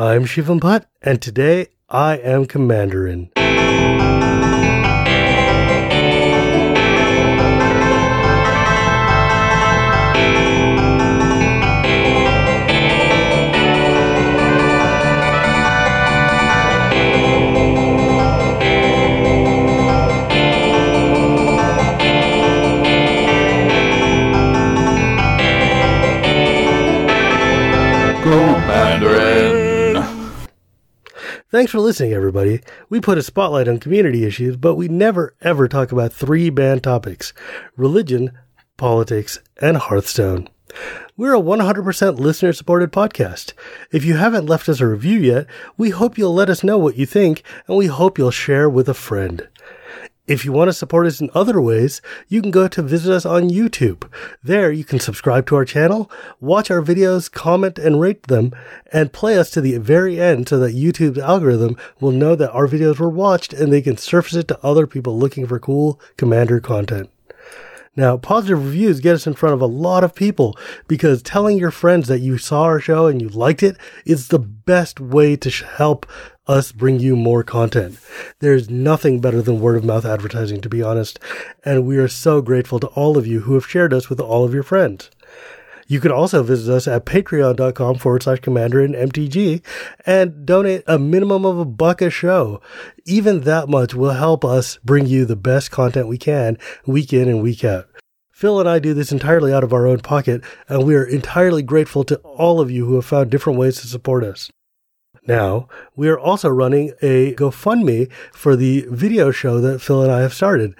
I'm Shivam Bhatt, and today I am Commanderin. Thanks for listening, everybody. We put a spotlight on community issues, but we never ever talk about three banned topics religion, politics, and Hearthstone. We're a 100% listener supported podcast. If you haven't left us a review yet, we hope you'll let us know what you think, and we hope you'll share with a friend. If you want to support us in other ways, you can go to visit us on YouTube. There, you can subscribe to our channel, watch our videos, comment and rate them, and play us to the very end so that YouTube's algorithm will know that our videos were watched and they can surface it to other people looking for cool Commander content. Now, positive reviews get us in front of a lot of people because telling your friends that you saw our show and you liked it is the best way to help us bring you more content. There's nothing better than word of mouth advertising, to be honest, and we are so grateful to all of you who have shared us with all of your friends. You can also visit us at patreon.com forward slash commander in MTG and donate a minimum of a buck a show. Even that much will help us bring you the best content we can week in and week out. Phil and I do this entirely out of our own pocket, and we are entirely grateful to all of you who have found different ways to support us. Now, we are also running a GoFundMe for the video show that Phil and I have started.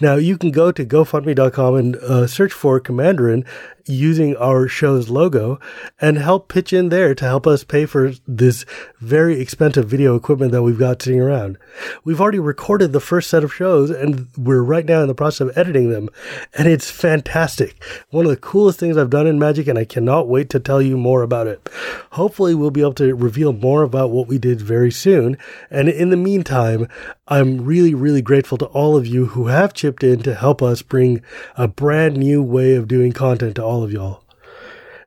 Now, you can go to GoFundMe.com and uh, search for Commanderin using our show's logo and help pitch in there to help us pay for this very expensive video equipment that we've got sitting around. We've already recorded the first set of shows and we're right now in the process of editing them and it's fantastic. One of the coolest things I've done in Magic and I cannot wait to tell you more about it. Hopefully we'll be able to reveal more about what we did very soon. And in the meantime, I'm really, really grateful to all of you who have chipped in to help us bring a brand new way of doing content to all of y'all.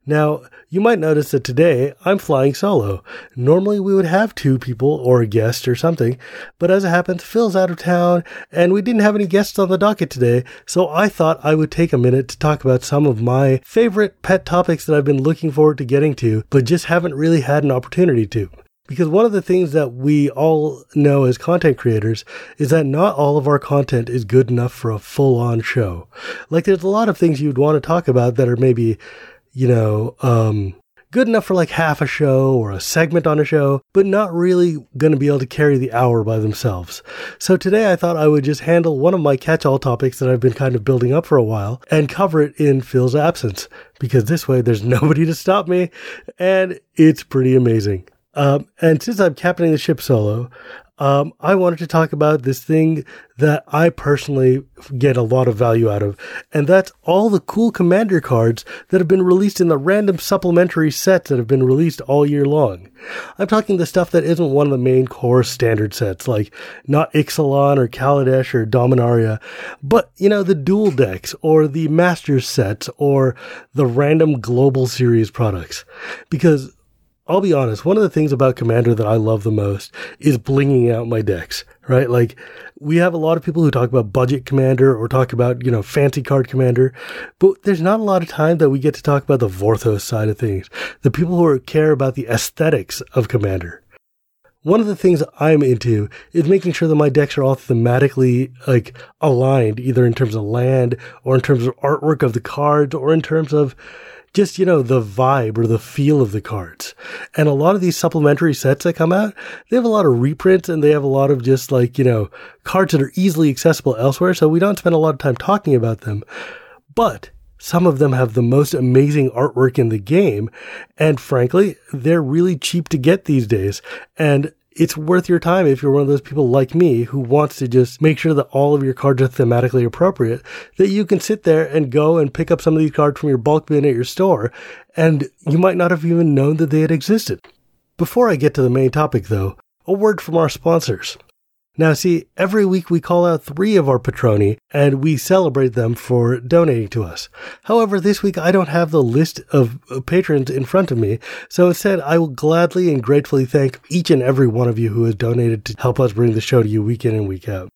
Now, you might notice that today I'm flying solo. Normally we would have two people or a guest or something, but as it happens, Phil's out of town and we didn't have any guests on the docket today, so I thought I would take a minute to talk about some of my favorite pet topics that I've been looking forward to getting to, but just haven't really had an opportunity to. Because one of the things that we all know as content creators is that not all of our content is good enough for a full on show. Like there's a lot of things you'd want to talk about that are maybe, you know, um, good enough for like half a show or a segment on a show, but not really going to be able to carry the hour by themselves. So today I thought I would just handle one of my catch all topics that I've been kind of building up for a while and cover it in Phil's absence because this way there's nobody to stop me and it's pretty amazing. Um, and since I'm captaining the ship solo, um, I wanted to talk about this thing that I personally get a lot of value out of, and that's all the cool commander cards that have been released in the random supplementary sets that have been released all year long. I'm talking the stuff that isn't one of the main core standard sets, like not Ixalan or Kaladesh or Dominaria, but you know, the dual decks or the Masters sets or the random global series products. Because I'll be honest, one of the things about Commander that I love the most is blinging out my decks, right? Like, we have a lot of people who talk about budget Commander or talk about, you know, fancy card Commander, but there's not a lot of time that we get to talk about the Vorthos side of things, the people who care about the aesthetics of Commander. One of the things I'm into is making sure that my decks are all thematically like aligned, either in terms of land or in terms of artwork of the cards or in terms of just, you know, the vibe or the feel of the cards. And a lot of these supplementary sets that come out, they have a lot of reprints and they have a lot of just like, you know, cards that are easily accessible elsewhere. So we don't spend a lot of time talking about them. But some of them have the most amazing artwork in the game. And frankly, they're really cheap to get these days. And it's worth your time if you're one of those people like me who wants to just make sure that all of your cards are thematically appropriate, that you can sit there and go and pick up some of these cards from your bulk bin at your store, and you might not have even known that they had existed. Before I get to the main topic though, a word from our sponsors. Now, see, every week we call out three of our patroni and we celebrate them for donating to us. However, this week I don't have the list of patrons in front of me, so instead I will gladly and gratefully thank each and every one of you who has donated to help us bring the show to you week in and week out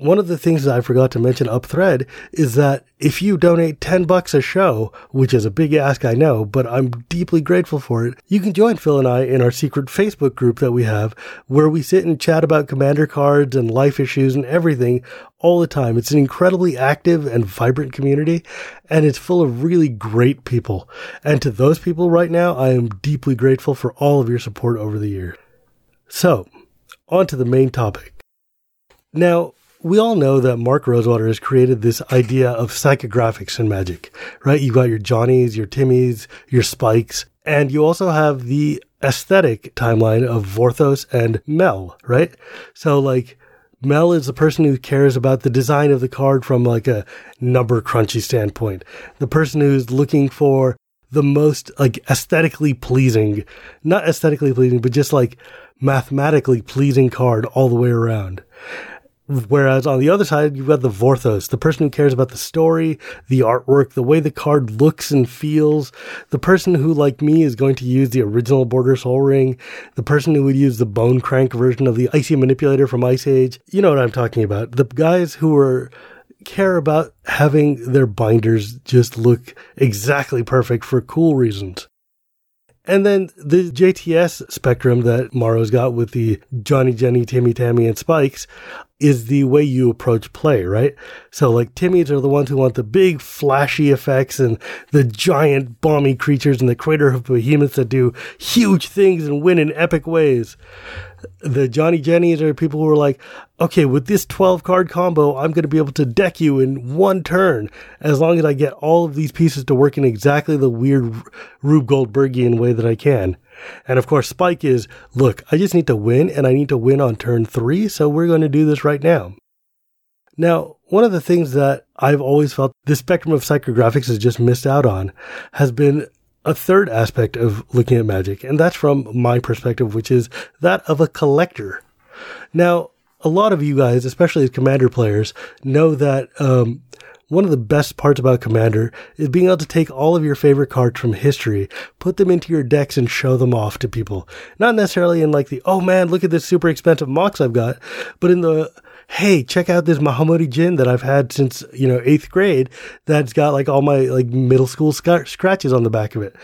one of the things that I forgot to mention up thread is that if you donate 10 bucks a show, which is a big ask, I know, but I'm deeply grateful for it, you can join Phil and I in our secret Facebook group that we have where we sit and chat about commander cards and life issues and everything all the time. It's an incredibly active and vibrant community and it's full of really great people. And to those people right now, I am deeply grateful for all of your support over the year. So, on to the main topic. Now, we all know that Mark Rosewater has created this idea of psychographics in Magic, right? You've got your Johnnies, your Timmies, your Spikes, and you also have the aesthetic timeline of Vorthos and Mel, right? So like Mel is the person who cares about the design of the card from like a number crunchy standpoint. The person who's looking for the most like aesthetically pleasing, not aesthetically pleasing, but just like mathematically pleasing card all the way around. Whereas on the other side, you've got the Vorthos, the person who cares about the story, the artwork, the way the card looks and feels, the person who, like me, is going to use the original Border Sol Ring, the person who would use the Bone Crank version of the Icy Manipulator from Ice Age. You know what I'm talking about. The guys who are care about having their binders just look exactly perfect for cool reasons. And then the JTS spectrum that Maro's got with the Johnny, Jenny, Timmy, Tammy, and Spikes is the way you approach play, right? So like Timmies are the ones who want the big flashy effects and the giant bomby creatures and the Craterhoof Behemoths that do huge things and win in epic ways. The Johnny Jennies are people who are like, okay, with this 12 card combo, I'm going to be able to deck you in one turn as long as I get all of these pieces to work in exactly the weird Rube Goldbergian way that I can. And of course, Spike is, look, I just need to win and I need to win on turn three. So we're going to do this right now. Now, one of the things that I've always felt the spectrum of psychographics has just missed out on has been a third aspect of looking at magic. And that's from my perspective, which is that of a collector. Now, a lot of you guys, especially as commander players, know that um, one of the best parts about Commander is being able to take all of your favorite cards from history, put them into your decks and show them off to people. Not necessarily in like the, oh man, look at this super expensive Mox I've got, but in the, hey, check out this Mahamoti Djinn that I've had since, you know, eighth grade that's got like all my like middle school sc- scratches on the back of it.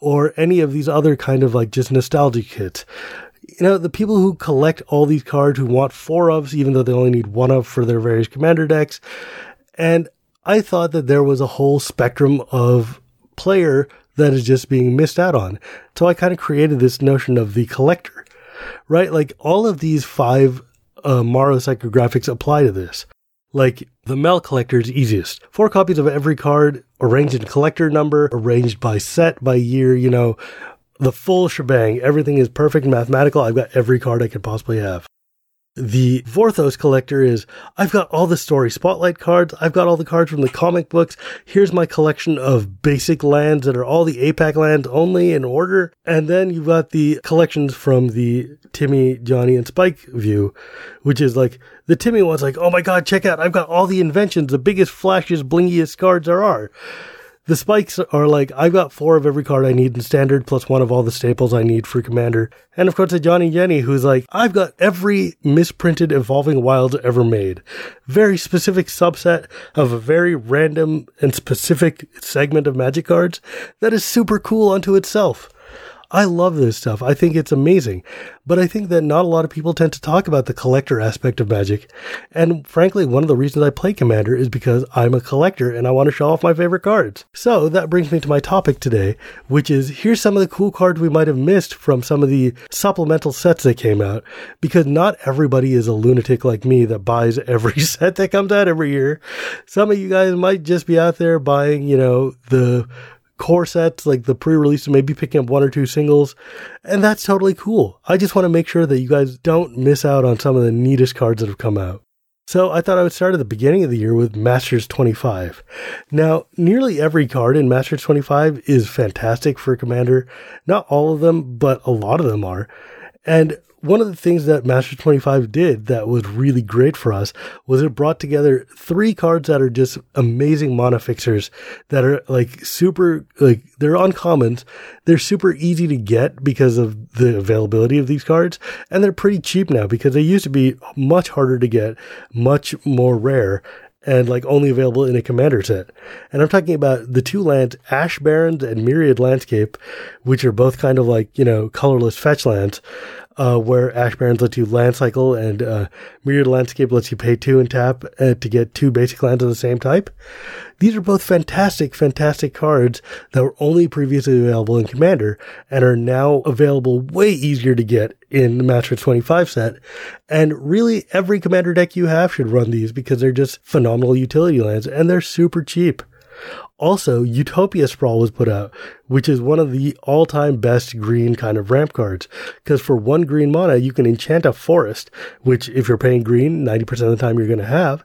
Or any of these other kind of like just nostalgic hits you know, the people who collect all these cards who want four ofs, even though they only need one of for their various commander decks. And I thought that there was a whole spectrum of player that is just being missed out on. So I kind of created this notion of the collector, right? Like all of these five uh, Maro psychographics apply to this. Like the Mel collector is easiest. Four copies of every card, arranged in collector number, arranged by set, by year, you know, the full shebang. Everything is perfect mathematical. I've got every card I could possibly have. The Vorthos collector is I've got all the story spotlight cards. I've got all the cards from the comic books. Here's my collection of basic lands that are all the APAC lands only in order. And then you've got the collections from the Timmy, Johnny, and Spike view, which is like the Timmy one's like, oh my god, check out, I've got all the inventions, the biggest, flashiest, blingiest cards there are. The spikes are like, I've got four of every card I need in standard, plus one of all the staples I need for commander. And of course, a Johnny Jenny, who's like, I've got every misprinted Evolving Wilds ever made. Very specific subset of a very random and specific segment of magic cards that is super cool unto itself. I love this stuff. I think it's amazing. But I think that not a lot of people tend to talk about the collector aspect of Magic. And frankly, one of the reasons I play Commander is because I'm a collector and I want to show off my favorite cards. So that brings me to my topic today, which is here's some of the cool cards we might have missed from some of the supplemental sets that came out. Because not everybody is a lunatic like me that buys every set that comes out every year. Some of you guys might just be out there buying, you know, the core sets, like the pre-release, maybe picking up one or two singles, and that's totally cool. I just want to make sure that you guys don't miss out on some of the neatest cards that have come out. So I thought I would start at the beginning of the year with Masters 25. Now, nearly every card in Masters 25 is fantastic for Commander. Not all of them, but a lot of them are. And one of the things that Master 25 did that was really great for us was it brought together three cards that are just amazing mana fixers that are like super, like they're uncommons. They're super easy to get because of the availability of these cards. And they're pretty cheap now because they used to be much harder to get, much more rare and like only available in a commander set. And I'm talking about the two lands, Ash Barrens and Myriad Landscape, which are both kind of like, you know, colorless fetch lands uh, where Ash Barrens lets you land cycle and uh, Myriad Landscape lets you pay two and tap uh, to get two basic lands of the same type. These are both fantastic, fantastic cards that were only previously available in Commander and are now available way easier to get in the Master 25 set. And really, every Commander deck you have should run these because they're just phenomenal utility lands and they're super cheap. Also, Utopia Sprawl was put out, which is one of the all time best green kind of ramp cards. Because for one green mana, you can enchant a forest, which if you're paying green, 90% of the time you're going to have.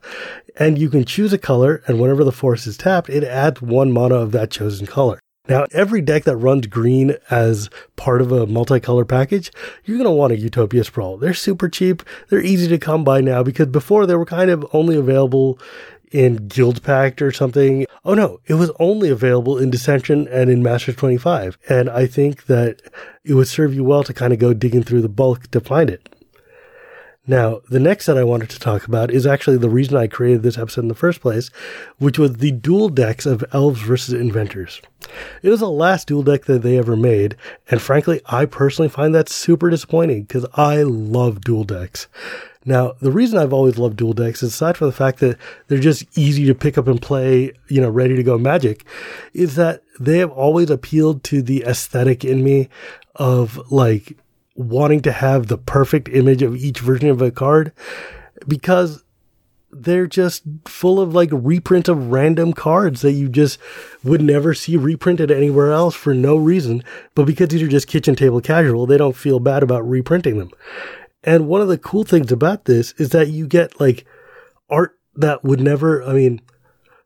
And you can choose a color, and whenever the forest is tapped, it adds one mana of that chosen color. Now, every deck that runs green as part of a multicolor package, you're going to want a Utopia Sprawl. They're super cheap. They're easy to come by now because before they were kind of only available in Guildpact or something. Oh no, it was only available in Dissension and in Masters 25. And I think that it would serve you well to kind of go digging through the bulk to find it. Now, the next set I wanted to talk about is actually the reason I created this episode in the first place, which was the dual decks of Elves versus Inventors. It was the last dual deck that they ever made, and frankly, I personally find that super disappointing because I love dual decks. Now, the reason I've always loved dual decks, aside from the fact that they're just easy to pick up and play, you know, ready to go magic, is that they have always appealed to the aesthetic in me of like wanting to have the perfect image of each version of a card because they're just full of like reprints of random cards that you just would never see reprinted anywhere else for no reason. But because these are just kitchen table casual, they don't feel bad about reprinting them. And one of the cool things about this is that you get like art that would never, I mean,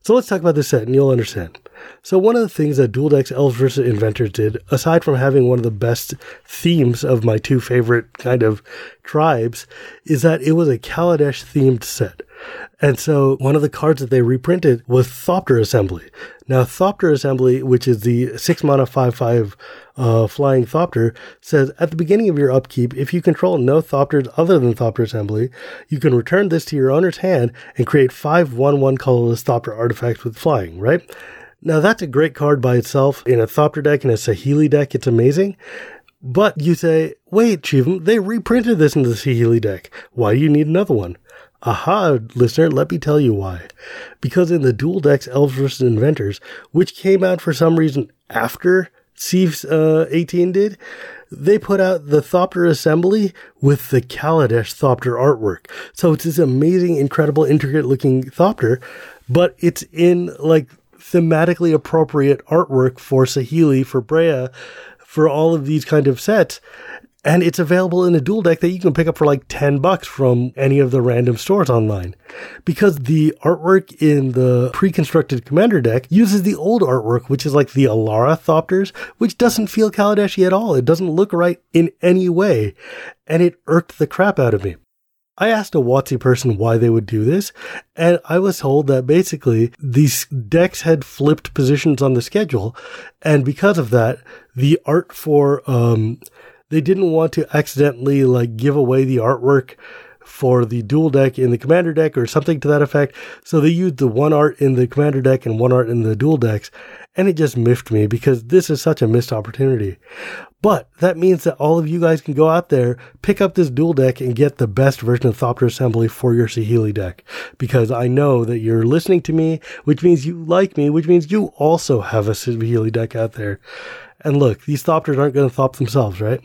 so let's talk about this set and you'll understand. So one of the things that Dual Decks Elves vs. Inventors did, aside from having one of the best themes of my two favorite kind of tribes, is that it was a Kaladesh themed set. And so one of the cards that they reprinted was Thopter Assembly. Now, Thopter Assembly, which is the six mana five five uh, flying Thopter, says at the beginning of your upkeep, if you control no Thopters other than Thopter Assembly, you can return this to your owner's hand and create five one one colorless Thopter artifacts with flying. Right? Now that's a great card by itself in a Thopter deck and a Saheeli deck. It's amazing. But you say, wait, Shivam, they reprinted this in the Saheeli deck. Why do you need another one? Aha, listener, let me tell you why. Because in the Dual Decks Elves vs. Inventors, which came out for some reason after Civ uh, 18 did, they put out the Thopter assembly with the Kaladesh Thopter artwork. So it's this amazing, incredible, intricate looking Thopter, but it's in like thematically appropriate artwork for Saheeli, for Breya, for all of these kind of sets and it's available in a dual deck that you can pick up for like 10 bucks from any of the random stores online. Because the artwork in the pre-constructed commander deck uses the old artwork, which is like the Alara Thopters, which doesn't feel Kaladeshi at all. It doesn't look right in any way. And it irked the crap out of me. I asked a WotC person why they would do this, and I was told that basically these decks had flipped positions on the schedule, and because of that, the art for um, they didn't want to accidentally like give away the artwork for the dual deck in the commander deck or something to that effect. So they used the one art in the commander deck and one art in the dual decks. And it just miffed me because this is such a missed opportunity. But that means that all of you guys can go out there, pick up this dual deck and get the best version of Thopter Assembly for your Saheeli deck. Because I know that you're listening to me, which means you like me, which means you also have a Saheeli deck out there. And look, these Thopters aren't going to Thop themselves, right?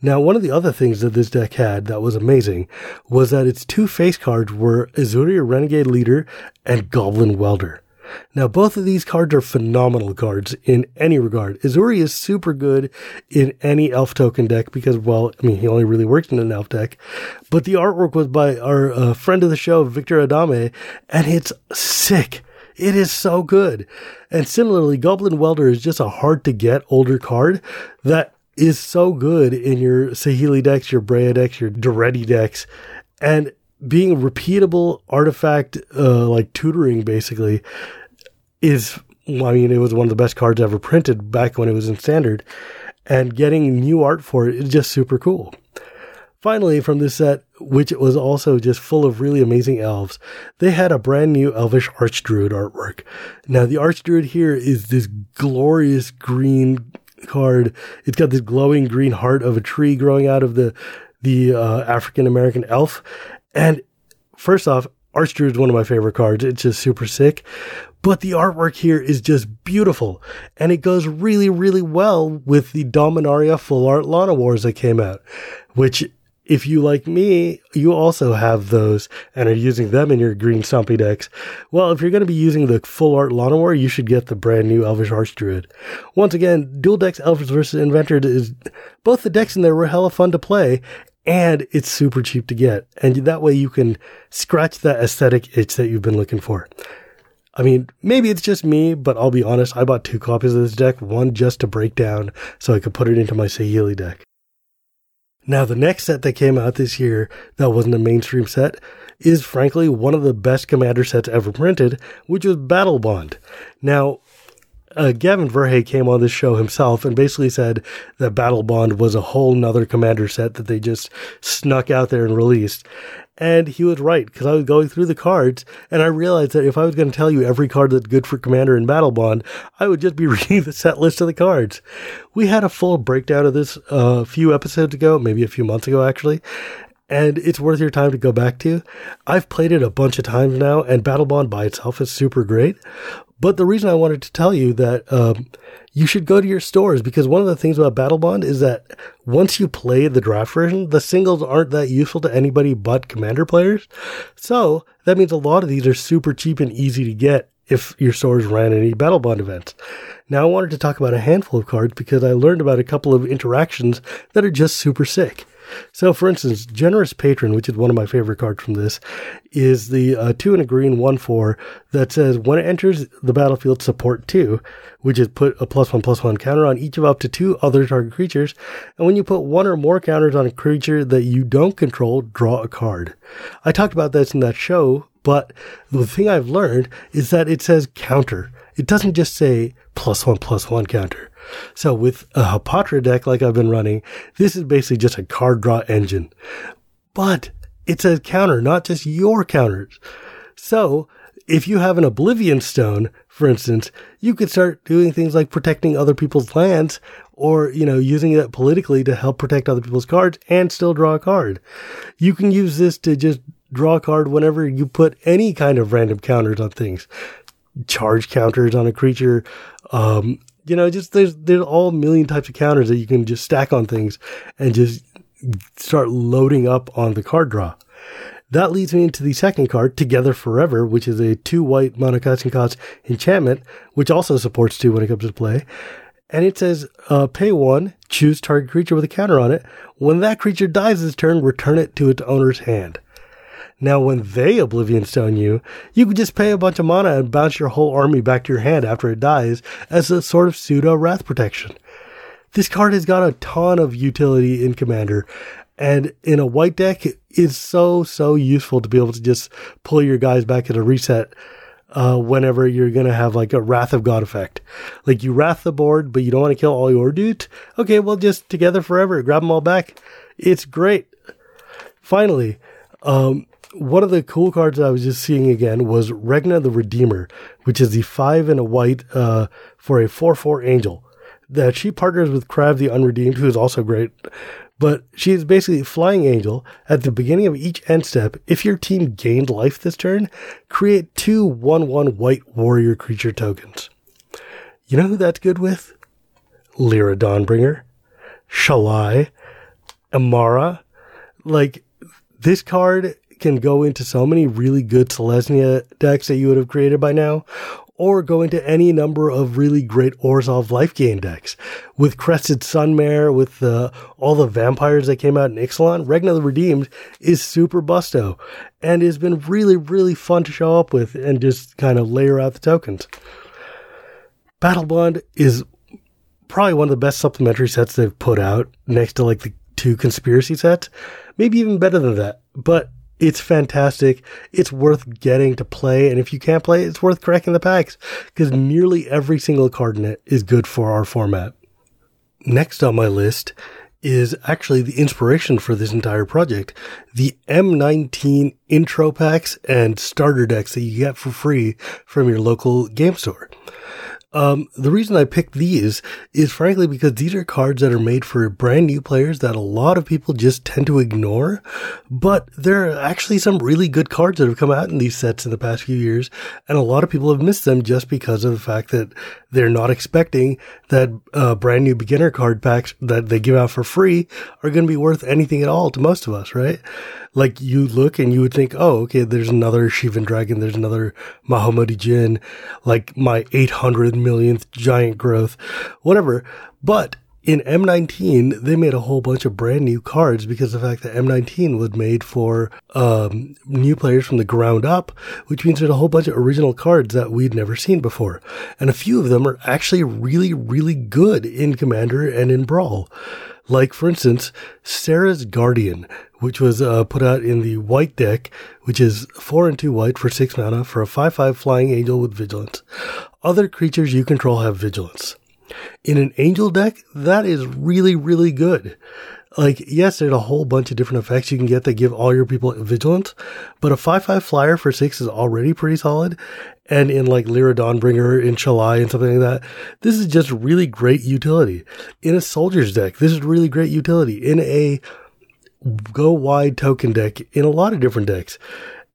Now, one of the other things that this deck had that was amazing was that its two face cards were Ezuri Renegade Leader and Goblin Welder. Now, both of these cards are phenomenal cards in any regard. Ezuri is super good in any elf token deck because, well, I mean, he only really works in an elf deck. But the artwork was by our uh, friend of the show, Victor Adame, and it's sick. It is so good. And similarly, Goblin Welder is just a hard to get older card that is so good in your Saheeli decks, your Breya decks, your Daretti decks, and being a repeatable artifact, uh, like tutoring basically is, I mean, it was one of the best cards ever printed back when it was in standard and getting new art for it is just super cool. Finally, from this set, which was also just full of really amazing elves, they had a brand new Elvish Archdruid artwork. Now, the Archdruid here is this glorious green card. It's got this glowing green heart of a tree growing out of the the uh, African American elf. And first off, Archdruid is one of my favorite cards. It's just super sick. But the artwork here is just beautiful. And it goes really, really well with the Dominaria Full Art Llanowars that came out, which if you like me, you also have those and are using them in your green stompy decks. Well, if you're going to be using the full art Llanowar, you should get the brand new Elvish Archdruid. Once again, dual decks Elvish versus Inventor is both the decks in there were hella fun to play and it's super cheap to get. And that way you can scratch that aesthetic itch that you've been looking for. I mean, maybe it's just me, but I'll be honest, I bought two copies of this deck, one just to break down so I could put it into my Saheeli deck. Now, the next set that came out this year that wasn't a mainstream set is frankly one of the best commander sets ever printed, which was Battlebond. Now, uh, Gavin Verhey came on this show himself and basically said that Battlebond was a whole nother commander set that they just snuck out there and released. And he was right because I was going through the cards and I realized that if I was going to tell you every card that's good for Commander and Battlebond, I would just be reading the set list of the cards. We had a full breakdown of this uh, a few episodes ago, maybe a few months ago actually. And it's worth your time to go back to. I've played it a bunch of times now, and Battlebond by itself is super great. But the reason I wanted to tell you that um, you should go to your stores because one of the things about Battlebond is that once you play the draft version, the singles aren't that useful to anybody but commander players. So that means a lot of these are super cheap and easy to get if your stores ran any Battlebond events. Now I wanted to talk about a handful of cards because I learned about a couple of interactions that are just super sick. So, for instance, Generous Patron, which is one of my favorite cards from this, is the uh, two and a green one four that says when it enters the battlefield, support two, which is put a plus one plus one counter on each of up to two other target creatures. And when you put one or more counters on a creature that you don't control, draw a card. I talked about this in that show, but the thing I've learned is that it says counter. It doesn't just say plus one plus one counter. So with a Hapatra deck like I've been running, this is basically just a card draw engine. But it's a counter, not just your counters. So if you have an Oblivion Stone, for instance, you could start doing things like protecting other people's lands or, you know, using it politically to help protect other people's cards and still draw a card. You can use this to just draw a card whenever you put any kind of random counters on things. Charge counters on a creature, um, you know, just there's there's all million types of counters that you can just stack on things and just start loading up on the card draw. That leads me into the second card, Together Forever, which is a two white monocasting cost enchantment, which also supports two when it comes to play. And it says, uh, pay one, choose target creature with a counter on it. When that creature dies this turn, return it to its owner's hand. Now, when they Oblivion Stone you, you can just pay a bunch of mana and bounce your whole army back to your hand after it dies as a sort of pseudo wrath protection. This card has got a ton of utility in Commander, and in a white deck, it's so, so useful to be able to just pull your guys back at a reset uh, whenever you're going to have like a Wrath of God effect. Like you wrath the board, but you don't want to kill all your dudes. Okay, well, just together forever, grab them all back. It's great. Finally, um, one of the cool cards I was just seeing again was Regna the Redeemer, which is the five and a white uh, for a 4 4 angel. That she partners with Krav the Unredeemed, who is also great. But she is basically Flying Angel. At the beginning of each end step, if your team gained life this turn, create two 1 1 white warrior creature tokens. You know who that's good with? Lyra Dawnbringer, Shalai, Emmara. Like, this card can go into so many really good Selesnya decks that you would have created by now, or go into any number of really great Orzhov life gain decks. With Crested Sunmare, with uh, all the vampires that came out in Ixalan, Regna the Redeemed is super busto and has been really, really fun to show up with and just kind of layer out the tokens. Battlebond is probably one of the best supplementary sets they've put out next to like the two conspiracy sets. Maybe even better than that. But it's fantastic. It's worth getting to play. And if you can't play it's worth cracking the packs because nearly every single card in it is good for our format. Next on my list is actually the inspiration for this entire project. The M19 intro packs and starter decks that you get for free from your local game store. Um, the reason I picked these is frankly because these are cards that are made for brand new players that a lot of people just tend to ignore. But there are actually some really good cards that have come out in these sets in the past few years, and a lot of people have missed them just because of the fact that they're not expecting that uh, brand new beginner card packs that they give out for free are going to be worth anything at all to most of us, right? like you look and you would think, oh, okay, there's another Shivan Dragon, there's another Mahamoti Djinn, like my 800 millionth giant growth, whatever. But in M19, they made a whole bunch of brand new cards because the fact that M19 was made for um, new players from the ground up, which means there's a whole bunch of original cards that we'd never seen before. And a few of them are actually really, really good in Commander and in Brawl. Like, for instance, Serra's Guardian, which was uh, put out in the white deck, which is 4 and 2 white for 6 mana for a 5 5 flying angel with vigilance. Other creatures you control have vigilance. In an angel deck, that is really, really good. Like, yes, there's a whole bunch of different effects you can get that give all your people vigilance, but a 5 5 flyer for 6 is already pretty solid. And in like Lyra Dawnbringer, in Shalai, and something like that, this is just really great utility. In a soldier's deck, this is really great utility. In a go wide token deck in a lot of different decks.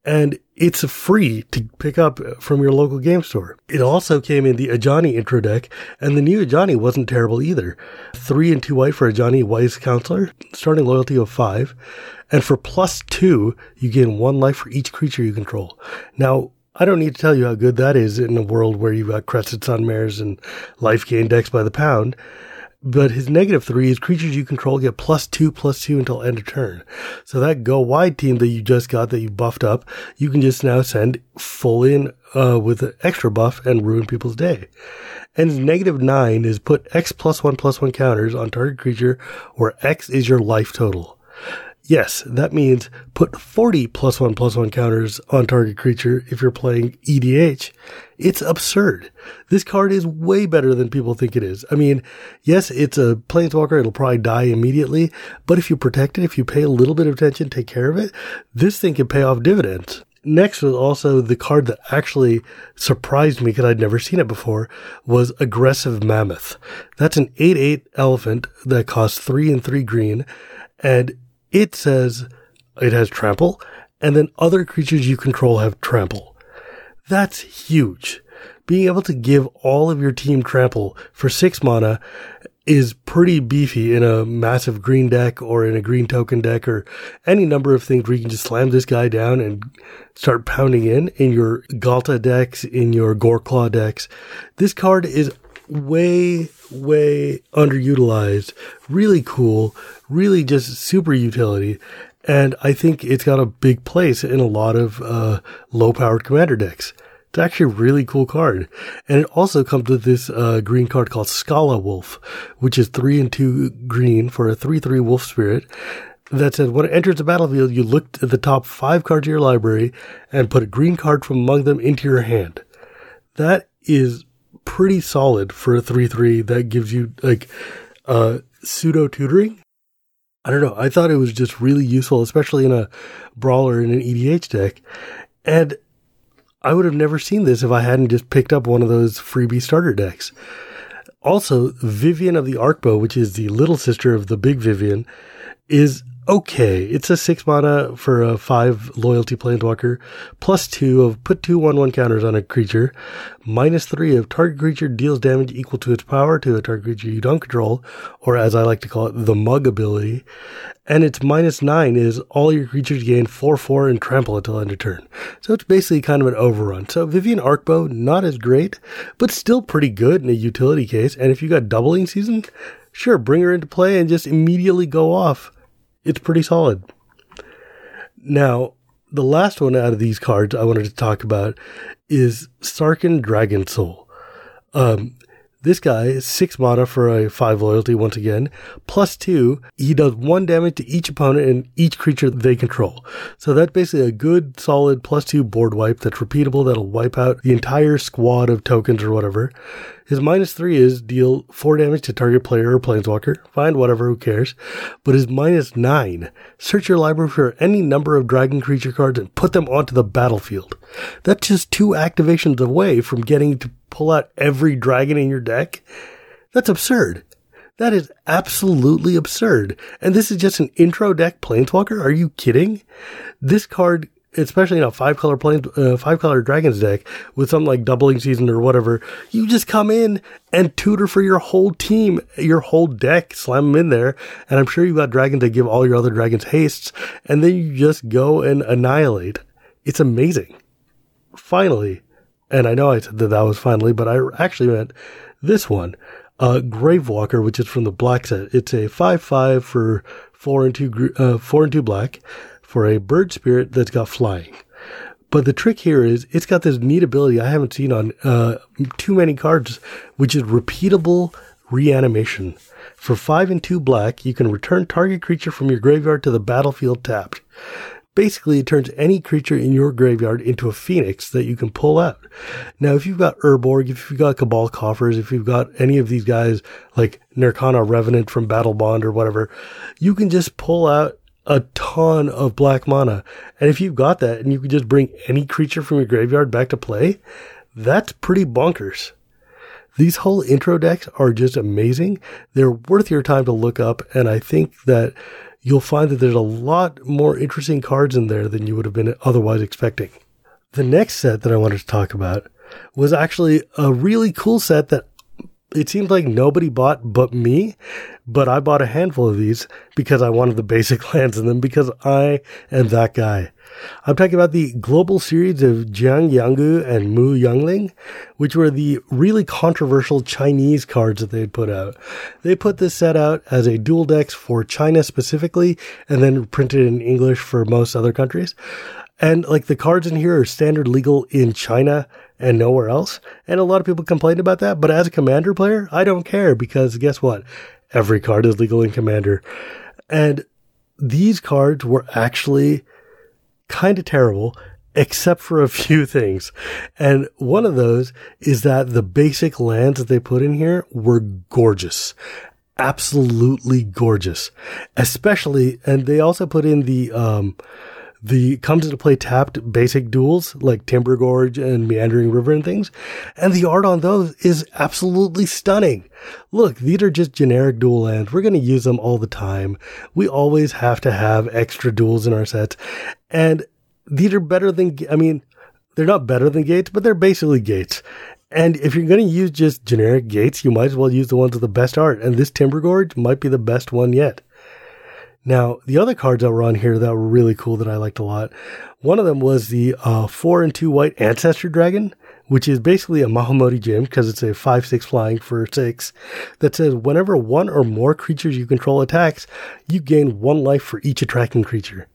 And it's free to pick up from your local game store. It also came in the Ajani intro deck, and the new Ajani wasn't terrible either. Three and two white for Ajani Wise Counselor, starting loyalty of five. And for plus two, you gain one life for each creature you control. Now, I don't need to tell you how good that is in a world where you've got Crested Sunmares and life gain decks by the pound. But his negative three is creatures you control get plus two, plus two until end of turn. So that go wide team that you just got that you buffed up, you can just now send full in uh, with an extra buff and ruin people's day. And his negative nine is put X plus one plus one counters on target creature where X is your life total. Yes, that means put 40 plus one plus one counters on target creature if you're playing EDH. It's absurd. This card is way better than people think it is. I mean, yes, it's a planeswalker. It'll probably die immediately, but if you protect it, if you pay a little bit of attention, take care of it, this thing can pay off dividends. Next was also the card that actually surprised me because I'd never seen it before was Aggressive Mammoth. That's an 8-8 elephant that costs 3 and 3 green and it says it has trample, and then other creatures you control have trample. That's huge. Being able to give all of your team trample for six mana is pretty beefy in a massive green deck or in a green token deck or any number of things where you can just slam this guy down and start pounding in in your Ghalta decks, in your Goreclaw decks. This card is way, way underutilized. Really cool. Really just super utility. And I think it's got a big place in a lot of uh, low powered commander decks. It's actually a really cool card. And it also comes with this uh, green card called Skalla Wolf, which is three and two green for a 3 3 wolf spirit. That says when it enters the battlefield, you look at the top five cards of your library and put a green card from among them into your hand. That is pretty solid for a 3-3 that gives you like uh, pseudo tutoring. I don't know. I thought it was just really useful, especially in a brawler in an EDH deck. And I would have never seen this if I hadn't just picked up one of those freebie starter decks. Also, Vivien of the Arkbow, which is the little sister of the big Vivien, is okay. It's a six mana for a five loyalty planeswalker, plus two of put two one one counters on a creature, minus three of target creature deals damage equal to its power to a target creature you don't control, or as I like to call it, the mug ability. And its minus nine is all your creatures gain four four and trample until end of turn. So it's basically kind of an overrun. So Vivien Arkbow, not as great, but still pretty good in a utility case. And if you got doubling season, sure, bring her into play and just immediately go off it's pretty solid. Now, the last one out of these cards I wanted to talk about is Sarkhan Dragon Soul. Um, This guy is six mana for a five loyalty once again. Plus two, he does one damage to each opponent and each creature they control. So that's basically a good, solid plus two board wipe that's repeatable that'll wipe out the entire squad of tokens or whatever. His minus three is deal four damage to target player or planeswalker. Fine, whatever, who cares. But his minus nine, search your library for any number of dragon creature cards and put them onto the battlefield. That's just two activations away from getting to pull out every dragon in your deck. That's absurd. That is absolutely absurd. And this is just an intro deck planeswalker? Are you kidding? This card especially in a five color planes, uh, five color dragons deck with something like doubling season or whatever, you just come in and tutor for your whole team, your whole deck, slam them in there. And I'm sure you've got dragons that give all your other dragons hastes and then you just go and annihilate. It's amazing. Finally, and I know I said that that was finally, but I actually meant this one, uh, Gravewaker, which is from the black set. It's a five five for four and two, uh, four and two black for a bird spirit that's got flying. But the trick here is it's got this neat ability I haven't seen on uh, too many cards, which is repeatable reanimation. For five and two black, you can return target creature from your graveyard to the battlefield tapped. Basically, it turns any creature in your graveyard into a phoenix that you can pull out. Now, if you've got Urborg, if you've got Cabal Coffers, if you've got any of these guys like Nirkana Revenant from Battlebond or whatever, you can just pull out a ton of black mana. And if you've got that and you can just bring any creature from your graveyard back to play, that's pretty bonkers. These whole intro decks are just amazing. They're worth your time to look up. And I think that you'll find that there's a lot more interesting cards in there than you would have been otherwise expecting. The next set that I wanted to talk about was actually a really cool set that it seems like nobody bought but me, but I bought a handful of these because I wanted the basic lands in them because I am that guy. I'm talking about the global series of Jiang Yanggu and Mu Yanling, which were the really controversial Chinese cards that they had put out. They put this set out as a dual decks for China specifically, and then printed in English for most other countries. And like the cards in here are standard legal in China and nowhere else. And a lot of people complain about that. But as a commander player, I don't care because guess what? Every card is legal in commander. And these cards were actually kind of terrible, except for a few things. And one of those is that the basic lands that they put in here were gorgeous. Absolutely gorgeous. Especially, and they also put in the, um, the comes into play tapped basic duels like Timber Gorge and Meandering River and things. And the art on those is absolutely stunning. Look, these are just generic dual lands. We're going to use them all the time. We always have to have extra duels in our sets. And these are better than, I mean, they're not better than gates, but they're basically gates. And if you're going to use just generic gates, you might as well use the ones with the best art. And this Timber Gorge might be the best one yet. Now, the other cards that were on here that were really cool that I liked a lot, one of them was the uh, four and two white Ancestor Dragon, which is basically a Mahamoti Djinn because it's a five six flying for six that says whenever one or more creatures you control attacks, you gain one life for each attacking creature.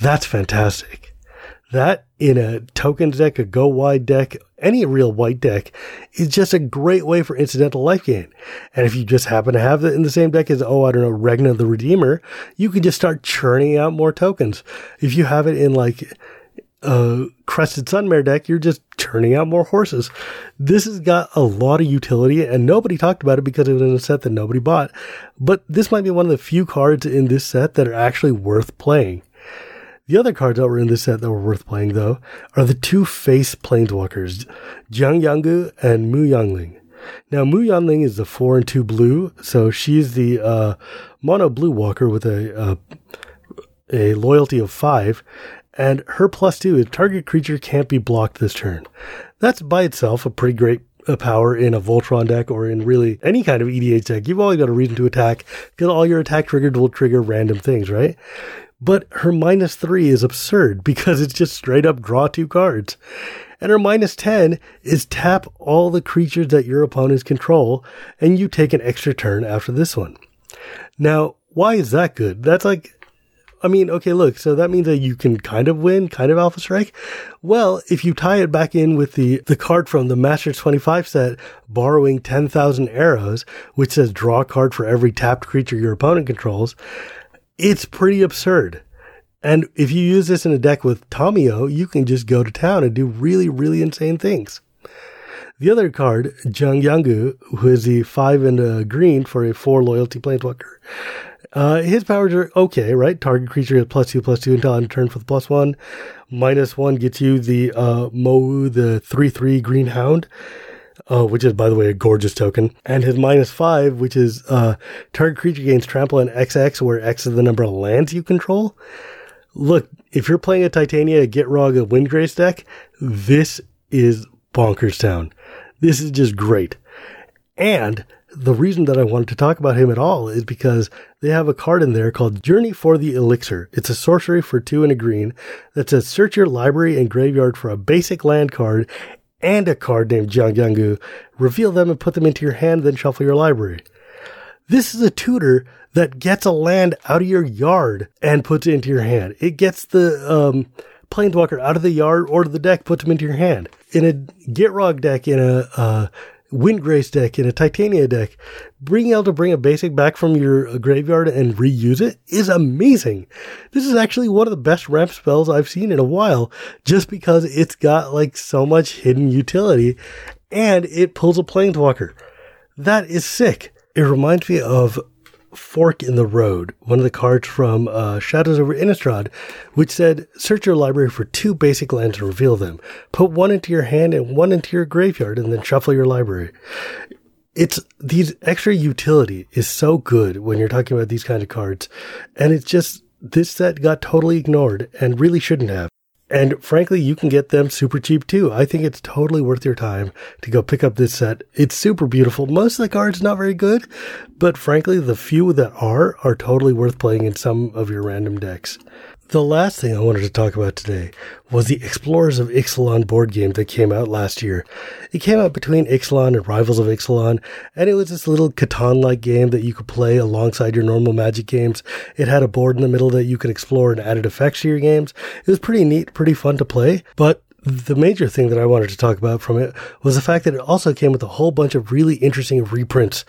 That's fantastic. That in a token deck, a go wide deck, any real white deck is just a great way for incidental life gain. And if you just happen to have it in the same deck as, oh, I don't know, Regna the Redeemer, you can just start churning out more tokens. If you have it in like a Crested Sunmare deck, you're just churning out more horses. This has got a lot of utility and nobody talked about it because it was in a set that nobody bought. But this might be one of the few cards in this set that are actually worth playing. The other cards that were in this set that were worth playing, though, are the two face planeswalkers, Jiang Yanggu and Mu Yanling. Now, Mu Yanling is the four and two blue, so she's the uh, mono blue walker with a uh, a loyalty of five, and her plus two is target creature can't be blocked this turn. That's by itself a pretty great uh, power in a Voltron deck or in really any kind of EDH deck. You've always got a reason to attack because all your attack triggered will trigger random things, right? But her minus three is absurd because it's just straight up draw two cards. And her minus 10 is tap all the creatures that your opponents control and you take an extra turn after this one. Now, why is that good? That's like, I mean, okay, look, so that means that you can kind of win, kind of Alpha Strike. Well, if you tie it back in with the, the card from the Masters 25 set, borrowing 10,000 arrows, which says draw a card for every tapped creature your opponent controls, it's pretty absurd. And if you use this in a deck with Tamiyo, you can just go to town and do really, really insane things. The other card, Jiang Yanggu, who is the five and a green for a four loyalty planeswalker. Uh, his powers are okay, right? Target creature has plus two, plus two until end turn for the plus one. Minus one gets you the uh, Mowu, the 3 3 green hound. Uh, which is, by the way, a gorgeous token. And his minus five, which is uh, target creature gains trample and XX, where X is the number of lands you control. Look, if you're playing a Titania, a Gitrog, a Windgrace deck, this is bonkers town. This is just great. And the reason that I wanted to talk about him at all is because they have a card in there called Journey for the Elixir. It's a sorcery for two and a green that says search your library and graveyard for a basic land card and a card named Jiang Reveal them and put them into your hand, then shuffle your library. This is a tutor that gets a land out of your yard and puts it into your hand. It gets the um, planeswalker out of the yard or the deck, puts them into your hand. In a Gitrog deck, in a uh, Windgrace deck, in a Titania deck, being able to bring a basic back from your graveyard and reuse it is amazing. This is actually one of the best ramp spells I've seen in a while, just because it's got like so much hidden utility and it pulls a planeswalker. That is sick. It reminds me of fork in the road, one of the cards from uh, Shadows over Innistrad, which said, search your library for two basic lands and reveal them. Put one into your hand and one into your graveyard and then shuffle your library. It's these extra utility is so good when you're talking about these kind of cards. And it's just, this set got totally ignored and really shouldn't have. And frankly, you can get them super cheap too. I think it's totally worth your time to go pick up this set. It's super beautiful. Most of the cards not very good, but frankly, the few that are are totally worth playing in some of your random decks. The last thing I wanted to talk about today was the Explorers of Ixalan board game that came out last year. It came out between Ixalan and Rivals of Ixalan, and it was this little Catan-like game that you could play alongside your normal Magic games. It had a board in the middle that you could explore and added effects to your games. It was pretty neat, pretty fun to play, but the major thing that I wanted to talk about from it was the fact that it also came with a whole bunch of really interesting reprints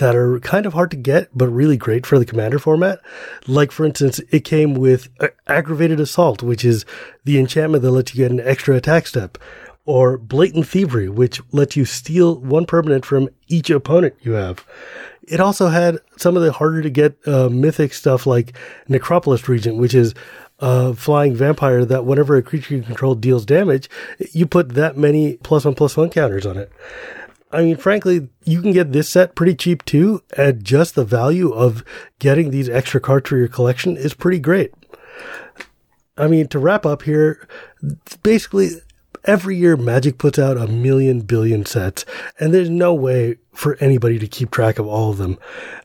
that are kind of hard to get, but really great for the commander format. Like, for instance, it came with aggravated assault, which is the enchantment that lets you get an extra attack step, or blatant thievery, which lets you steal one permanent from each opponent you have. It also had some of the harder to get uh, mythic stuff like Necropolis Regent, which is uh, flying vampire that whenever a creature you control deals damage, you put that many plus one plus one counters on it. I mean, frankly, you can get this set pretty cheap too, and just the value of getting these extra cards for your collection is pretty great. I mean, to wrap up here, basically, every year Magic puts out a million billion sets, and there's no way for anybody to keep track of all of them.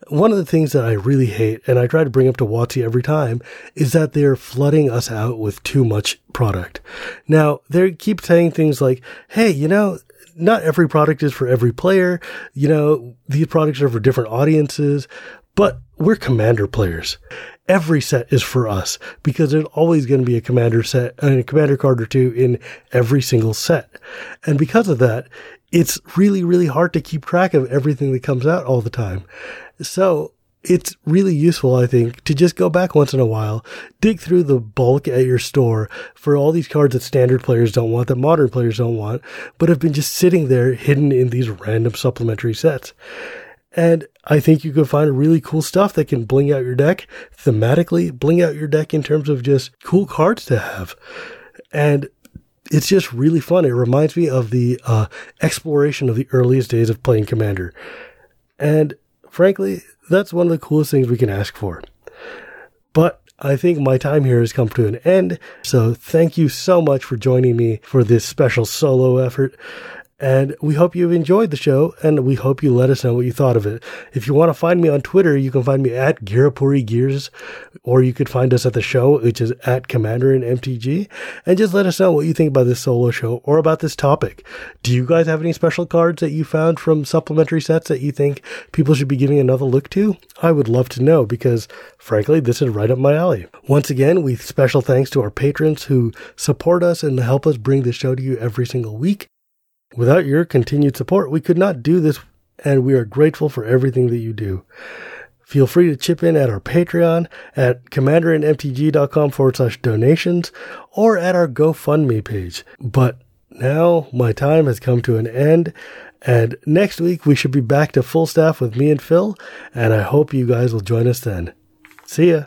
One of the things that I really hate, and I try to bring up to WotC every time, is that they're flooding us out with too much product. Now, they keep saying things like, hey, you know, not every product is for every player. You know, these products are for different audiences, but we're commander players every set is for us because there's always going to be a commander set and a commander card or two in every single set. And because of that, it's really, really hard to keep track of everything that comes out all the time. So it's really useful, I think, to just go back once in a while, dig through the bulk at your store for all these cards that standard players don't want, that modern players don't want, but have been just sitting there hidden in these random supplementary sets. And I think you can find really cool stuff that can bling out your deck thematically, bling out your deck in terms of just cool cards to have. And it's just really fun. It reminds me of the uh, exploration of the earliest days of playing Commander. And frankly, that's one of the coolest things we can ask for. But I think my time here has come to an end. So thank you so much for joining me for this special solo effort. And we hope you've enjoyed the show and we hope you let us know what you thought of it. If you want to find me on Twitter, you can find me at Girapuri Gears or you could find us at the show, which is at Commander and MTG. And just let us know what you think about this solo show or about this topic. Do you guys have any special cards that you found from supplementary sets that you think people should be giving another look to? I would love to know because frankly, this is right up my alley. Once again, we special thanks to our patrons who support us and help us bring the show to you every single week. Without your continued support, we could not do this, and we are grateful for everything that you do. Feel free to chip in at our Patreon at commanderandmtg.com forward slash donations or at our GoFundMe page. But now my time has come to an end, and next week we should be back to full staff with me and Phil, and I hope you guys will join us then. See ya.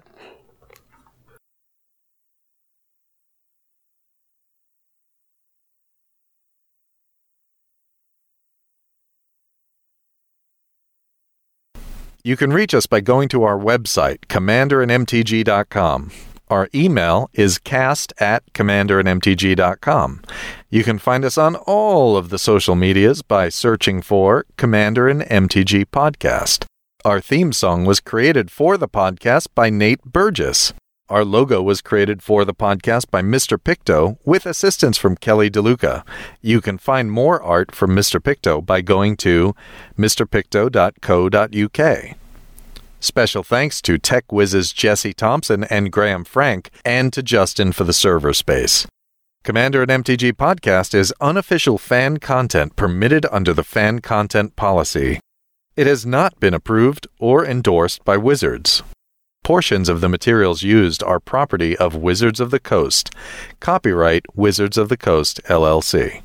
You can reach us by going to our website, commanderandmtg.com. Our email is cast at commanderandmtg.com. You can find us on all of the social medias by searching for Commander and MTG Podcast. Our theme song was created for the podcast by Nate Burgess. Our logo was created for the podcast by Mr. Picto with assistance from Kelly DeLuca. You can find more art from Mr. Picto by going to mrpicto.co.uk. Special thanks to Tech Whizz's Jesse Thompson and Graham Frank, and to Justin for the server space. Commander and MTG Podcast is unofficial fan content permitted under the fan content policy. It has not been approved or endorsed by Wizards. Portions of the materials used are property of Wizards of the Coast. Copyright Wizards of the Coast, LLC.